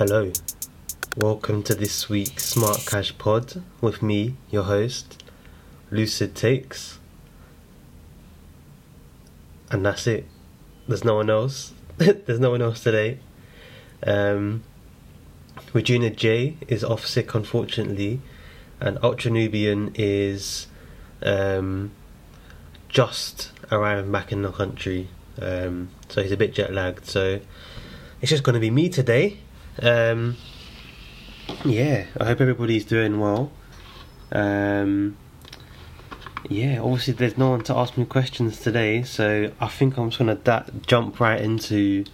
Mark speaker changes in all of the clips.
Speaker 1: Hello, welcome to this week's Smart Casj Pod with me, your host, Lucid Takes. And that's it. There's no one else. There's no one else today. Um, Regina Jaiy is off sick, unfortunately, and Ultranubian is um, just arriving back in the country. Um, so he's a bit jet lagged. So it's just going to be me today. Um, yeah, I hope everybody's doing well. Um, yeah, obviously there's no one to ask me questions today, so I think I'm just gonna da- jump right into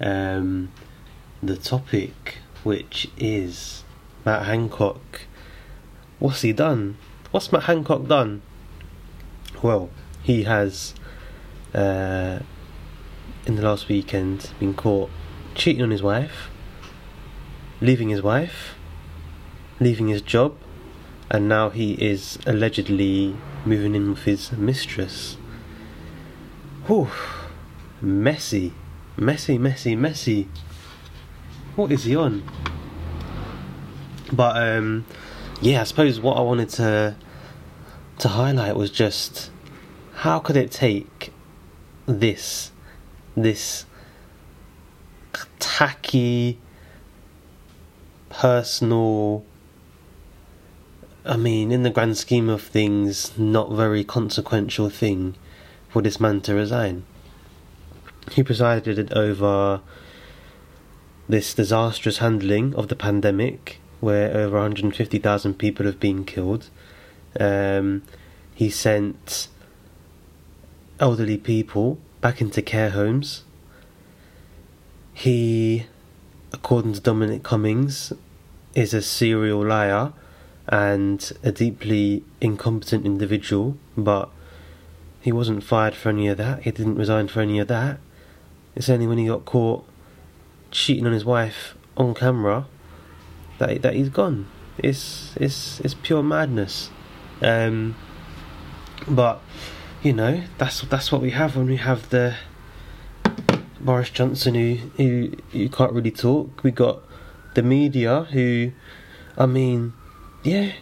Speaker 1: um, the topic, which is Matt Hancock. What's he done? What's Matt Hancock done? Well, he has uh, in the last weekend been caught cheating on his wife, leaving his wife, leaving his job, and now he is allegedly moving in with his mistress. Whew. Messy. Messy, messy, messy. What is he on? But um yeah, I suppose what I wanted to to highlight was just how could it take this this tacky personal I mean, in the grand scheme of things, not very consequential thing for this man to resign. He presided over this disastrous handling of the pandemic, where over 150,000 people have been killed. Um, he sent elderly people back into care homes. He, according to Dominic Cummings, is a serial liar and a deeply incompetent individual, but he wasn't fired for any of that. He didn't resign for any of that. It's only when he got caught cheating on his wife on camera that that he's gone. It's it's it's pure madness. Um, but you know that's that's what we have when we have the Boris Johnson who who you can't really talk. We got the media who, I mean yeah,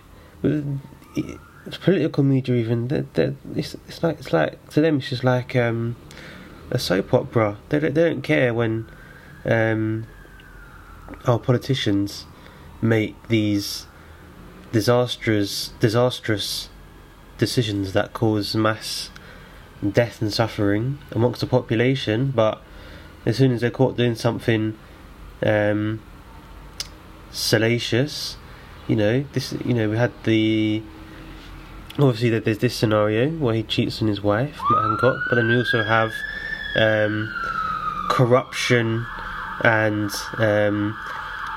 Speaker 1: political media even. They're, they're, it's it's like it's like to them it's just like um, a soap opera. They don't, they don't care when um, our politicians make these disastrous disastrous decisions that cause mass death and suffering amongst the population. But as soon as they're caught doing something um, salacious you know this you know we had the obviously that there's this scenario where he cheats on his wife Matt Hancock but then we also have um, corruption and um,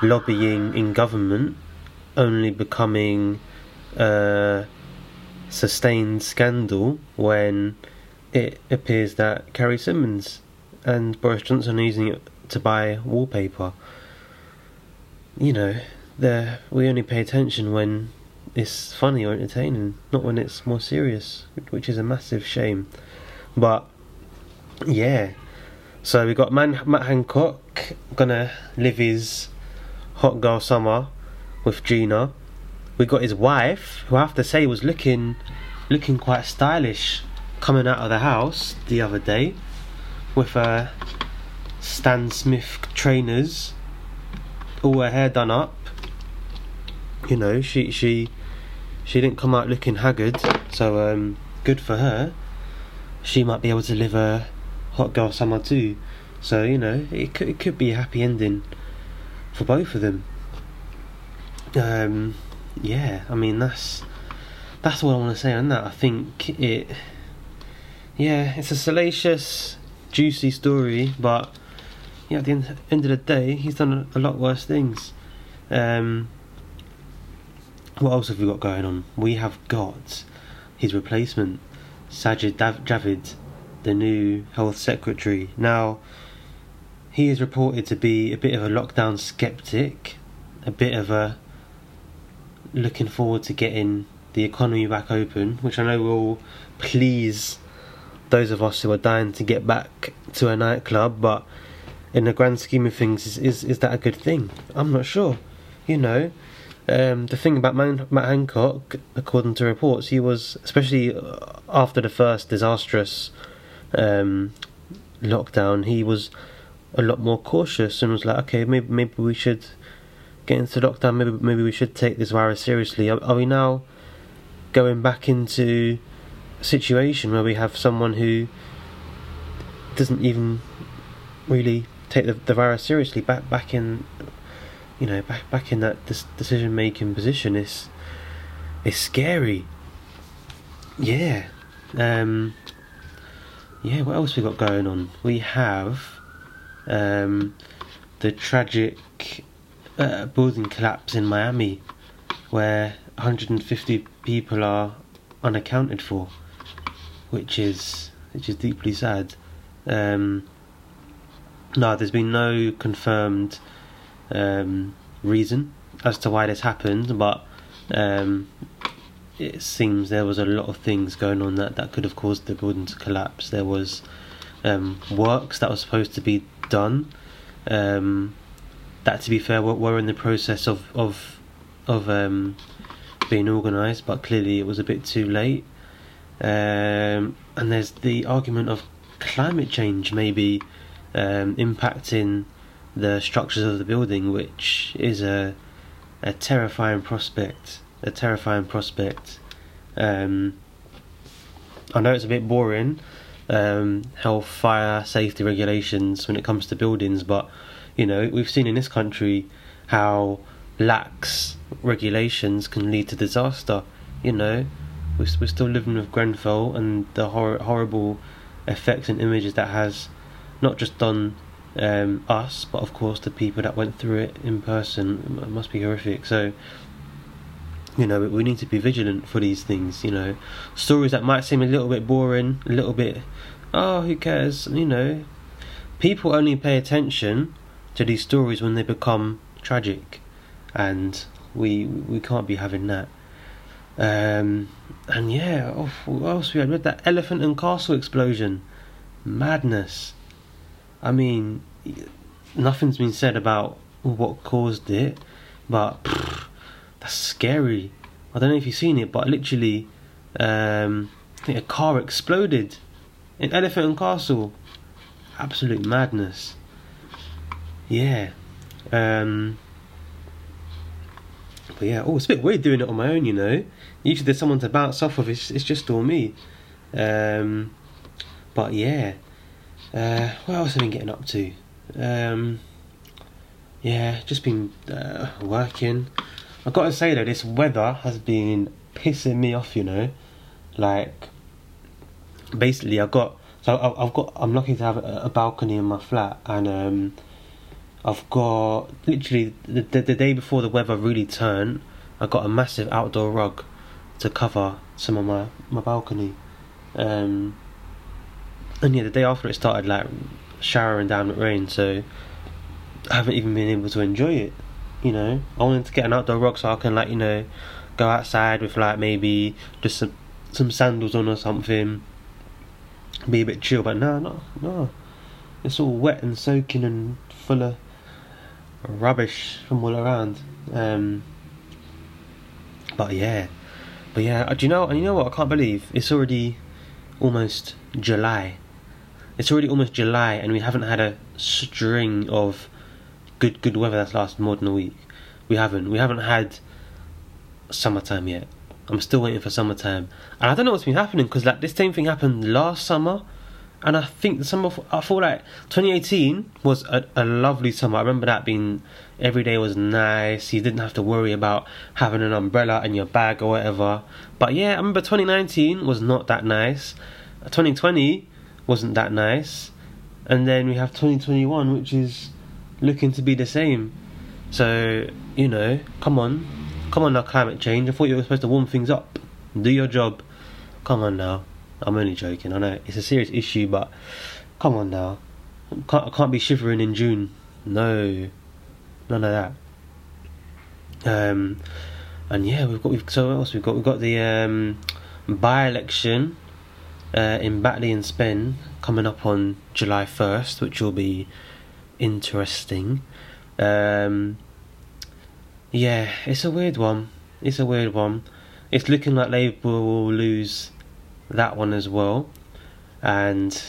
Speaker 1: lobbying in government only becoming a sustained scandal when it appears that Carrie Symonds and Boris Johnson are using it to buy wallpaper you know there we only pay attention when it's funny or entertaining, not when it's more serious, which is a massive shame. But yeah, so we got Man- Matt Hancock gonna live his hot girl summer with Gina. We got his wife, who I have to say was looking looking quite stylish coming out of the house the other day with her Stan Smith trainers, all her hair done up you know, she she she didn't come out looking haggard, so um, good for her. She might be able to live a hot girl summer too. So you know, it could it could be a happy ending for both of them. Um, yeah, I mean that's that's what I want to say on that. I think it, yeah, it's a salacious, juicy story, but yeah, at the end, end of the day, he's done a, a lot worse things. Um, what else have we got going on? We have got his replacement, Sajid Javid, the new health secretary. Now, he is reported to be a bit of a lockdown skeptic, a bit of a looking forward to getting the economy back open, which I know will please those of us who are dying to get back to a nightclub. But in the grand scheme of things, is is, is that a good thing? I'm not sure. You know, um, the thing about Matt Hancock, according to reports, he was especially uh, after the first disastrous um, lockdown, he was a lot more cautious and was like, okay, maybe maybe we should get into lockdown. Maybe maybe we should take this virus seriously. Are, are we now going back into a situation where we have someone who doesn't even really take the, the virus seriously? Back back in, you know, back back in that decision making position is is scary. Yeah. Um, yeah. What else we got going on? We have um, the tragic uh, building collapse in Miami, where 150 people are unaccounted for, which is which is deeply sad. Um, no, there's been no confirmed um, reason as to why this happened, but um, it seems there was a lot of things going on that, that could have caused the building to collapse. There was um, works that was supposed to be done. Um, that, to be fair, we're, we're in the process of of of um, being organised, but clearly it was a bit too late. Um, and there's the argument of climate change maybe um, impacting the structures of the building, which is a a terrifying prospect. A terrifying prospect. Um, I know it's a bit boring, um, health, fire, safety regulations when it comes to buildings. But you know, we've seen in this country how lax regulations can lead to disaster. You know, we're, we're still living with Grenfell and the hor- horrible effects and images that has not just on um, us, but of course the people that went through it in person. It must be horrific. So you know we need to be vigilant for these things you know. Stories that might seem a little bit boring a little bit oh who cares you know. People only pay attention to these stories when they become tragic and we we can't be having that. Um, and yeah oh, what else? We had with that elephant and castle explosion. Madness i mean nothing's been said about what caused it but pff, that's scary. I don't know if you've seen it, but literally, um, I think a car exploded in Elephant and Castle. Absolute madness. Yeah. Um, but yeah, oh, it's a bit weird doing it on my own, you know. Usually there's someone to bounce off of. It's, it's just all me. Um, but yeah. Uh, what else have I been getting up to? Um, yeah, just been uh, working. I've got to say though, this weather has been pissing me off. You know, like basically I've got so I've got I'm lucky to have a, balcony in my flat, and um, I've got literally the, the, the day before the weather really turned, I got a massive outdoor rug to cover some of my my balcony. Um, and yeah, the day after it started like showering down with rain, so I haven't even been able to enjoy it you know, I wanted to get an outdoor rug so I can like you know go outside with like maybe just some some sandals on or something, be a bit chill. But no, no, no, it's all wet and soaking and full of rubbish from all around. Um, but yeah, but yeah, do you know? You know what? I can't believe it's already almost July. It's already almost July, and we haven't had a string of good good weather that's lasted more than a week. We haven't. We haven't had summertime yet. I'm still waiting for summertime, and I don't know what's been happening because like this same thing happened last summer, and I think the summer I feel like 2018 was a, a lovely summer. I remember that being every day was nice. You didn't have to worry about having an umbrella in your bag or whatever. But yeah, I remember 2019 was not that nice. 2020 wasn't that nice, and then we have 2021, which is looking to be the same. So, you know, come on. Come on now, climate change. I thought you were supposed to warm things up. Do your job. Come on now. I'm only joking. I know it's a serious issue, but come on now. Can't, I can't be shivering in June. No. None of that. Um, and yeah, we've got. We've, so what else we've got? We've got the um, by-election uh, in Batley and Spen coming up on July 1st, which will be interesting. Um, yeah, it's a weird one. It's a weird one. It's looking like Labour will lose that one as well, and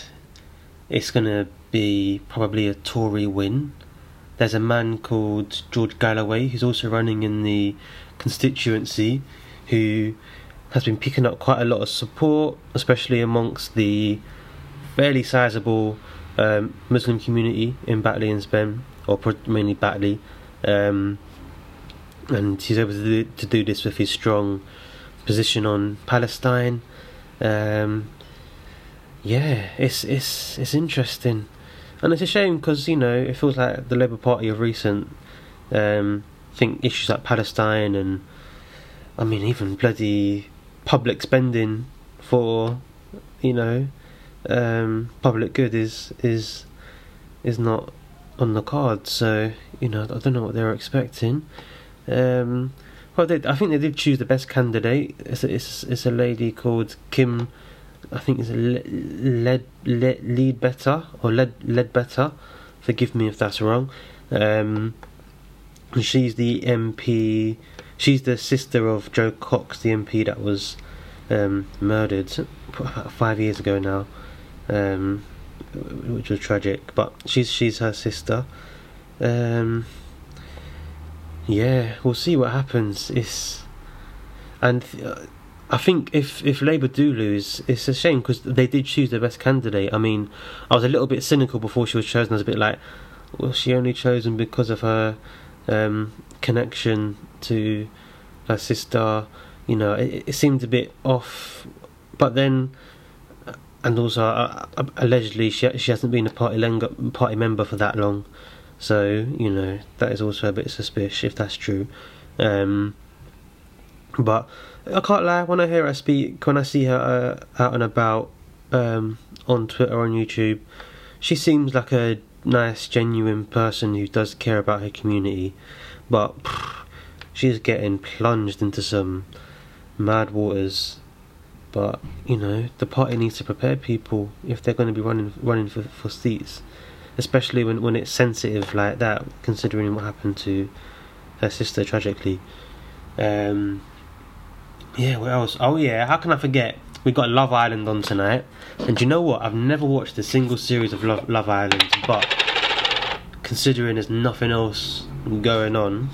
Speaker 1: it's gonna be probably a Tory win. There's a man called George Galloway who's also running in the constituency, who has been picking up quite a lot of support, especially amongst the fairly sizable um, Muslim community in Batley and Spen, or mainly Batley. Um, and he's able to do, to do this with his strong position on Palestine. Um, yeah, it's it's it's interesting, and it's a shame because you know it feels like the Labour Party of recent um, think issues like Palestine and I mean even bloody public spending for you know um, public good is is is not on the card. So you know I don't know what they were expecting. Um, well, they, I think they did choose the best candidate. It's a, it's, it's a lady called Kim. I think it's a lead lead lead better or lead lead better. Forgive me if that's wrong. Um, she's the MP. She's the sister of Jo Cox, the MP that was um, murdered five years ago now, um, which was tragic. But she's she's her sister. Um, yeah, we'll see what happens. It's and uh, I think if if Labour do lose, it's a shame because they did choose the best candidate. I mean, I was a little bit cynical before she was chosen. I was a bit like, was she only chosen because of her um, connection to her sister? You know, it, it seemed a bit off. But then, and also uh, uh, allegedly, she she hasn't been a party party member for that long. So you know that is also a bit suspicious if that's true. Um, but I can't lie when I hear her speak, when I see her uh, out and about um, on Twitter on YouTube, she seems like a nice, genuine person who does care about her community. But she's getting plunged into some mad waters. But you know the party needs to prepare people if they're going to be running running for for seats especially when when it's sensitive like that, considering what happened to her sister tragically. Um, yeah, what else? Oh yeah, how can I forget? We got Love Island on tonight, and you know what? I've never watched a single series of Love, Love Island, but considering there's nothing else going on,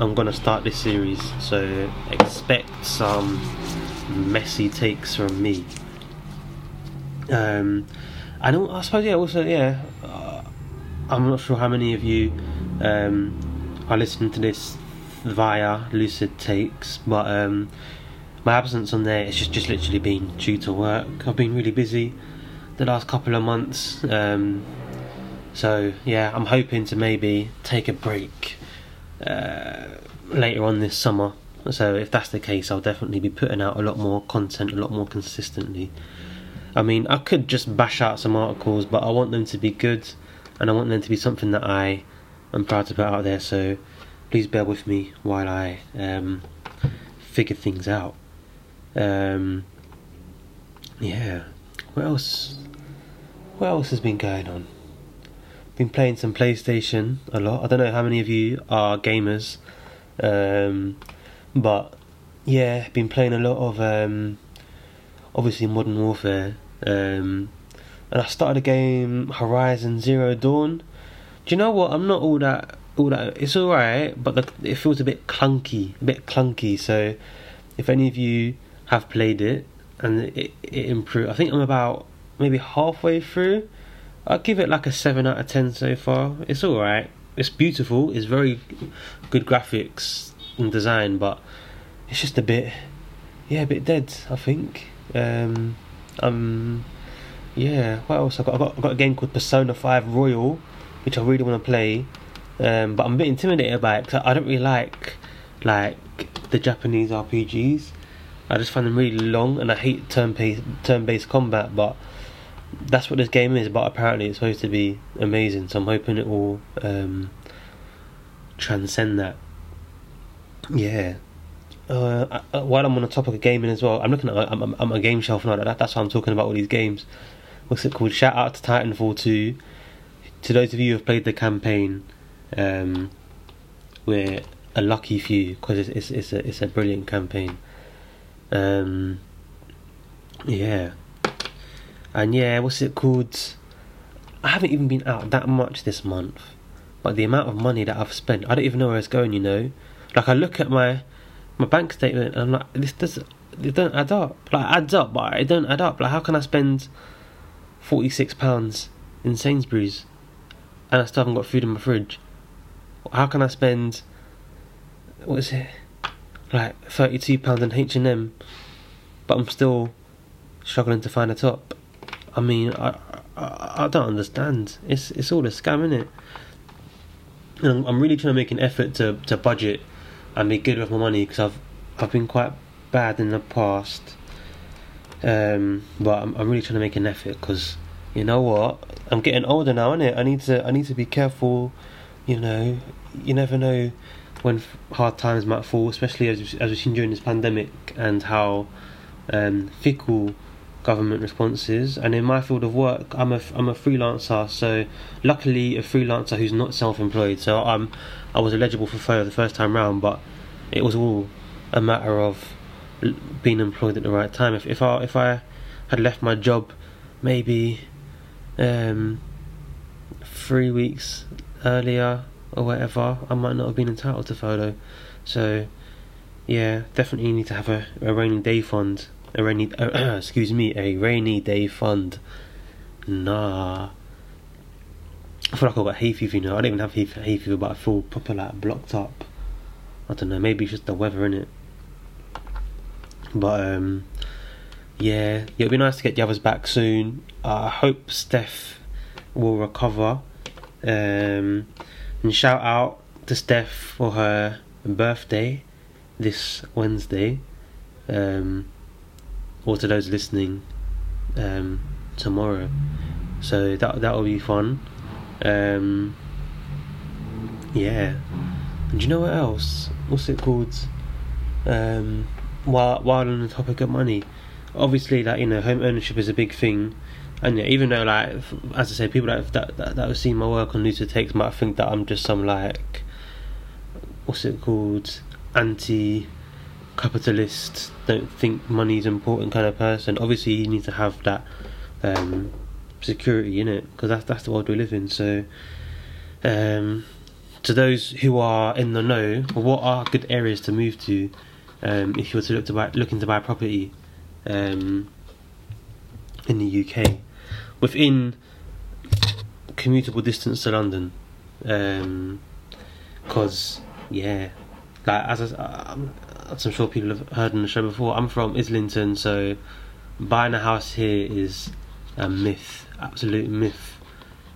Speaker 1: I'm gonna start this series. So expect some messy takes from me. Um, and I suppose yeah, also yeah, uh, I'm not sure how many of you um, are listening to this via Lucid Takes, but um, my absence on there is just just literally been due to work. I've been really busy the last couple of months, um, so yeah, I'm hoping to maybe take a break uh, later on this summer. So if that's the case, I'll definitely be putting out a lot more content, a lot more consistently. I mean, I could just bash out some articles, but I want them to be good, and I want them to be something that I am proud to put out there. So please bear with me while I um, figure things out. Um, yeah, what else? What else has been going on? Been playing some PlayStation a lot. I don't know how many of you are gamers, um, but yeah, been playing a lot of um, obviously Modern Warfare um, and I started a game Horizon Zero Dawn. Do you know what? I'm not all that all that. It's all right, but the, it feels a bit clunky, a bit clunky. So, if any of you have played it and it, it improved, I think I'm about maybe halfway through. I'll give it like a seven out of ten so far. It's all right. It's beautiful. It's very good graphics and design, but it's just a bit, yeah, a bit dead. I think. Um, um, yeah. What else? I got, I got I got a game called Persona Five Royal, which I really want to play. Um, but I'm a bit intimidated by it because I don't really like like the Japanese RPGs. I just find them really long, and I hate turn based turn based combat. But that's what this game is. But apparently, it's supposed to be amazing. So I'm hoping it will um, transcend that. Yeah. Uh, while I'm on the topic of gaming as well, I'm looking at I'm, I'm, I'm a game shelf now. That, that's why I'm talking about all these games. What's it called? Shout out to Titanfall 2. to those of you who have played the campaign, um, we're a lucky few because it's, it's it's a it's a brilliant campaign. Um, yeah, and yeah, what's it called? I haven't even been out that much this month, but the amount of money that I've spent, I don't even know where it's going. You know, like I look at my my bank statement and I'm like, this doesn't it don't add up. Like adds up, but it don't add up. Like how can I spend forty six pounds in Sainsbury's and I still haven't got food in my fridge? How can I spend what is it like thirty two pounds in H and M, but I'm still struggling to find a top? I mean, I, I I don't understand. It's it's all a scam, isn't it? And I'm really trying to make an effort to to budget and be good with my money because I've I've been quite bad in the past. Um, but I'm, I'm really trying to make an effort because you know what I'm getting older now, innit? I need to I need to be careful. You know, you never know when hard times might fall, especially as as we've seen during this pandemic and how um, fickle government responses. And in my field of work, I'm a I'm a freelancer, so luckily a freelancer who's not self-employed. So I'm I was eligible for furlough the first time round, but it was all a matter of being employed at the right time. If if I if I had left my job, maybe um, three weeks earlier or whatever, I might not have been entitled to furlough. So yeah, definitely need to have a, a rainy day fund. A rainy uh, excuse me, a rainy day fund. Nah. I feel like I've got hay fever, you. I don't even have hay, hay fever, but I feel proper like blocked up. I don't know, maybe it's just the weather in it. But um, yeah, yeah, it'd be nice to get the others back soon. I hope Steph will recover. Um, and shout out to Steph for her birthday this Wednesday. Um, or to those listening um, tomorrow. So that that will be fun. Um, yeah. And do you know what else? What's it called? Um, while while on the topic of money, obviously, like you know, home ownership is a big thing, and yeah, even though like as I say, people that that that, that have seen my work on Lucid Takes might think that I'm just some like what's it called anti capitalist don't think money is important kind of person. Obviously you need to have that um, security in it because that's that's the world we live in. So um, to those who are in the know what are good areas to move to um, if you were to look to buy looking to buy property um, in the UK within commutable distance to London because um, yeah like as I, as I'm sure people have heard on the show before, I'm from Islington, so buying a house here is a myth, absolute myth.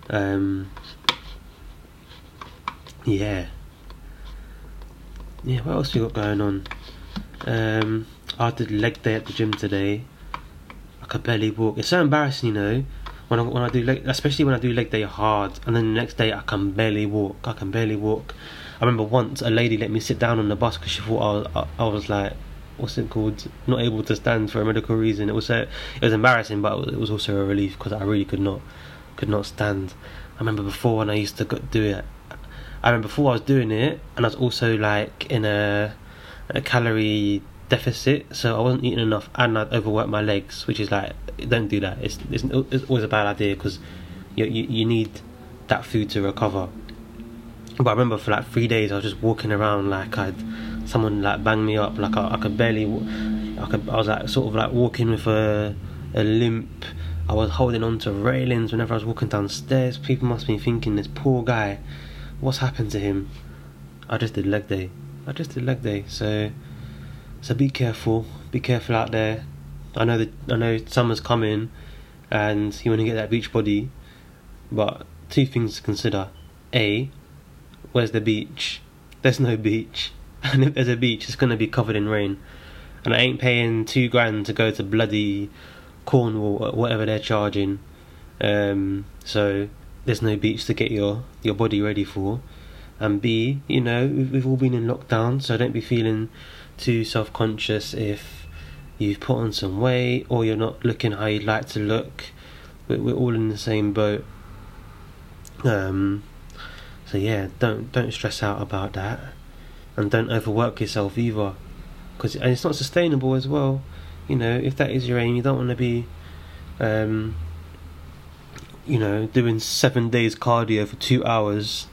Speaker 1: Um, yeah, yeah. What else we got going on? Um, I did leg day at the gym today. I could barely walk. It's so embarrassing, you know. When I when I do leg, especially when I do leg day hard, and then the next day I can barely walk. I can barely walk. I remember once a lady let me sit down on the bus because she thought I was, I, I was like, what's it called? Not able to stand for a medical reason. It was it was embarrassing, but it was also a relief because I really could not could not stand. I remember before when I used to do it. I remember before I was doing it, and I was also like in a, a calorie deficit, so I wasn't eating enough, and I'd overwork my legs, which is like don't do that. It's it's, it's always a bad idea because you, you you need that food to recover. But I remember for like three days I was just walking around like I'd someone like bang me up like I, I could barely I could I was like sort of like walking with a a limp. I was holding on to railings whenever I was walking downstairs. People must be thinking this poor guy, what's happened to him? I just did leg day. I just did leg day. So so be careful. Be careful out there. I know that I know summer's coming and you want to get that beach body, but two things to consider. A where's the beach? There's no beach. And if there's a beach, it's to be covered in rain. And I ain't paying two grand to go to bloody Cornwall or whatever they're charging. Um, so there's no beach to get your, your body ready for. And B, you know, we've, we've all been in lockdown, so don't be feeling too self conscious if you've put on some weight or you're not looking how you'd like to look. We're, all in the same boat. Um, so yeah, don't don't stress out about that, and don't overwork yourself either, because and it's not sustainable as well. You know, if that is your aim, you don't want to be, um, you know, doing seven days cardio for two hours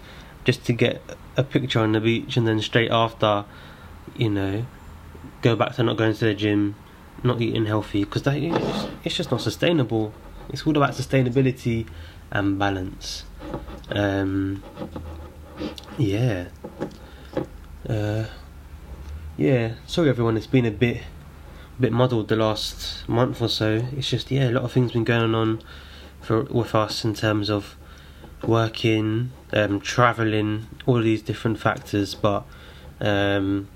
Speaker 1: just to get a picture on the beach, and then straight after, you know, go back to not going to the gym, not eating healthy, because that it's, it's just not sustainable. It's all about sustainability and balance. Um, yeah. Uh, yeah. Sorry, everyone. It's been a bit, bit muddled the last month or so. It's just yeah, a lot of things been going on for with us in terms of working, um, traveling, all these different factors. But um,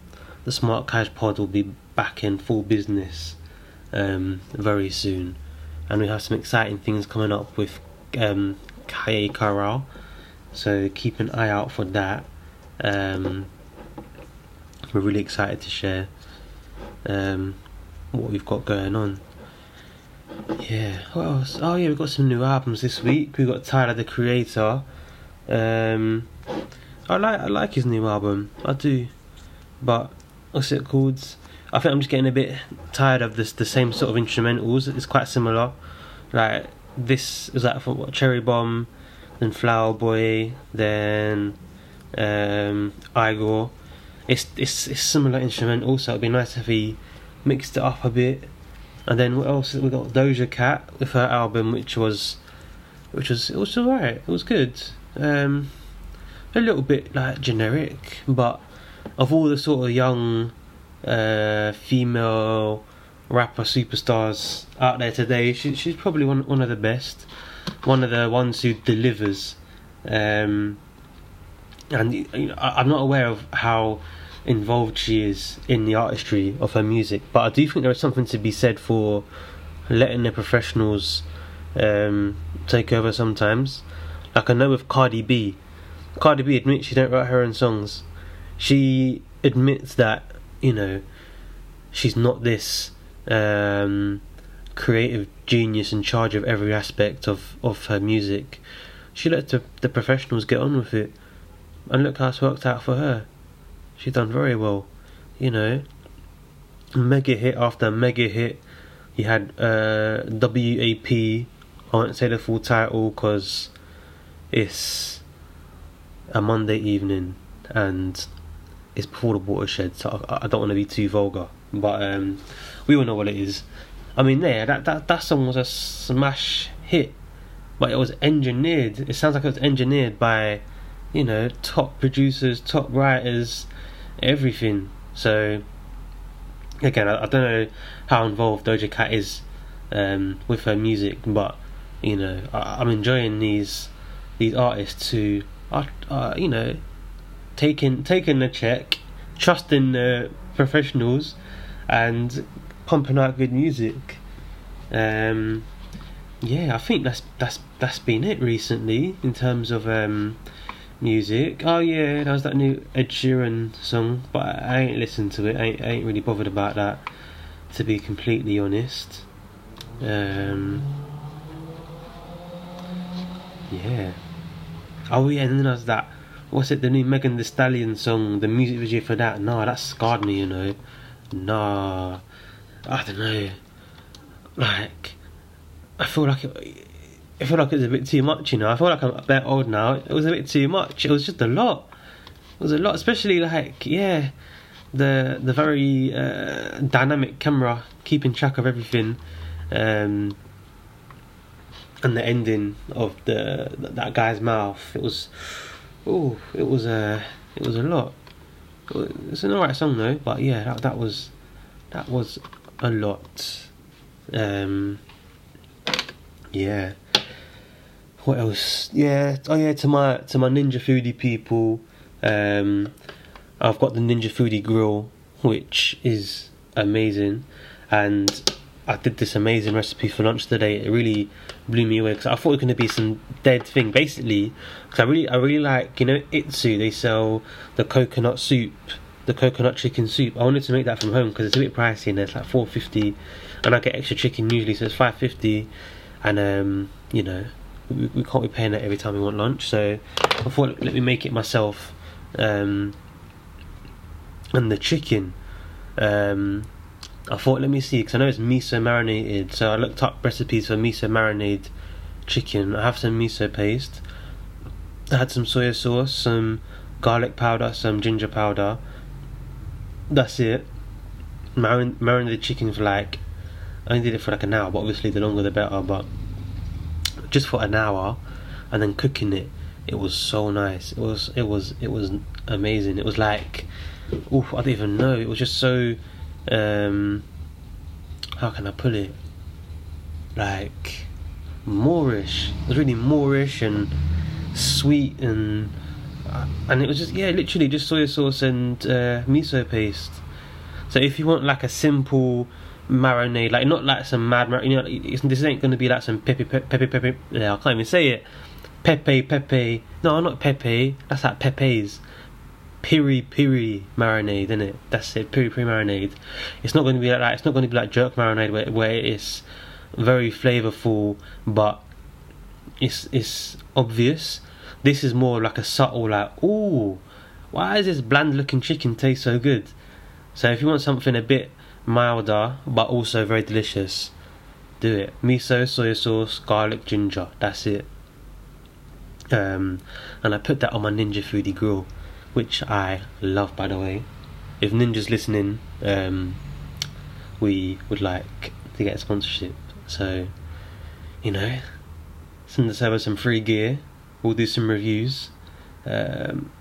Speaker 1: the Smart Casj Pod will be back in full business um, very soon, and we have some exciting things coming up with um, Kaye Corral. So keep an eye out for that. Um, we're really excited to share um, what we've got going on. Yeah, what else? Oh yeah, we've got some new albums this week. We've got Tyler the Creator. Um, I like I like his new album. I do, but what's it called? I think I'm just getting a bit tired of this the same sort of instrumentals. It's quite similar. Like this is like for what, Cherry Bomb, then Flower Boy, then um, Igor. It's it's it's similar instrumental, so it'd be nice if he mixed it up a bit. And then what else? We got Doja Cat with her album, which was, which was it was alright. It was good. Um, a little bit like generic, but of all the sort of young uh, female rapper superstars out there today, she, she's probably one one of the best, one of the ones who delivers. Um, and you know, I, I'm not aware of how involved she is in the artistry of her music, but I do think there is something to be said for letting the professionals um, take over sometimes. Like I know with Cardi B, Cardi B admits she don't write her own songs. She admits that you know she's not this um, creative genius in charge of every aspect of, of her music. She let the, the professionals get on with it, and look how it's worked out for her. She's done very well, you know. Mega hit after mega hit. You had uh, WAP. I won't say the full title because it's a Monday evening and it's before the watershed, so I, I don't want to be too vulgar. But um, we all know what it is. I mean, there, that, that, that song was a smash hit, but it was engineered. It sounds like it was engineered by, you know, top producers, top writers, everything. So, again, I, I don't know how involved Doja Cat is um, with her music, but you know, I, am enjoying these these artists who are, you know, taking taking the check, trusting the professionals, and pumping out good music. Um, yeah, I think that's that's that's been it recently in terms of um, music. Oh yeah, that was that new Ed Sheeran song, but I ain't listened to it. I ain't, I ain't really bothered about that, to be completely honest. Um, yeah. Oh yeah, and then there's that. What's it? The new Megan Thee Stallion song. The music video for that. Nah, that scarred me. You know. Nah. I don't know. Like, I feel like it, I feel like it was a bit too much, you know. I feel like I'm a bit old now. It was a bit too much. It was just a lot. It was a lot, especially like yeah, the the very uh, dynamic camera keeping track of everything, um, and the ending of the that guy's mouth. It was, oh, it was a it was a lot. It's an alright song though, but yeah, that that was that was a lot. Um, yeah. What else? Yeah. Oh yeah. To my to my Ninja Foodi people, um, I've got the Ninja Foodi grill, which is amazing, and I did this amazing recipe for lunch today. It really blew me away because I thought it was going to be some dead thing. Basically, because I really I really like you know Itsu. They sell the coconut soup the coconut chicken soup. I wanted to make that from home because it's a bit pricey and it's like four fifty, and I get extra chicken usually, so it's five fifty, and um, you know, we, we can't be paying that every time we want lunch. So I thought let me make it myself. Um, and the chicken, um, I thought let me see because I know it's miso marinated. So I looked up recipes for miso marinade chicken. I have some miso paste. I had some soy sauce, some garlic powder, some ginger powder. That's it. Marin- marinated chicken for like I only did it for like an hour, but obviously the longer the better. But just for an hour, and then cooking it, it was so nice. It was it was it was amazing. It was like, oof, I don't even know. It was just so, um, how can I put it? Like moreish. It was really moreish and sweet and uh, and it was just yeah, literally just soy sauce and uh, miso paste. So if you want like a simple marinade, like not like some mad you know, this ain't gonna be like some pepe pepe pepe. Yeah, I can't even say it. Pepe pepe. No, not pepe. That's like Pepe's. Piri piri marinade, isn't it? That's it. Piri piri marinade. It's not going to be like that. It's not going to be like jerk marinade where where it's very flavorful, but it's it's obvious. This is more like a subtle, like, oh, why is this bland looking chicken taste so good? So if you want something a bit milder but also very delicious, do it. Miso, soy sauce, garlic, ginger. That's it. Um, and I put that on my Ninja Foodi grill, which I love, by the way. If Ninja's listening, um, we would like to get a sponsorship. So, you know, send us over some free gear. We'll do some reviews. Um,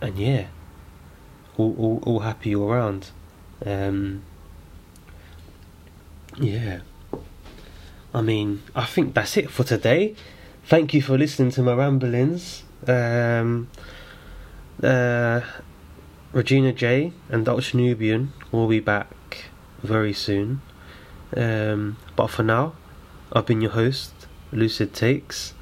Speaker 1: and yeah, all, all, all happy all around. Um, yeah. I mean, I think that's it for today. Thank you for listening to my ramblings. Um, uh, Regina Jaiy and Ultranubian will be back very soon. Um, but for now, I've been your host, Lucid Takes.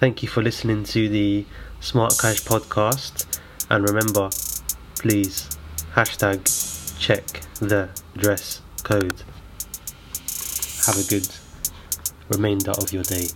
Speaker 1: Thank you for listening to the Smart Casj podcast. And remember, please, hashtag check the dress code. Have a good remainder of your day.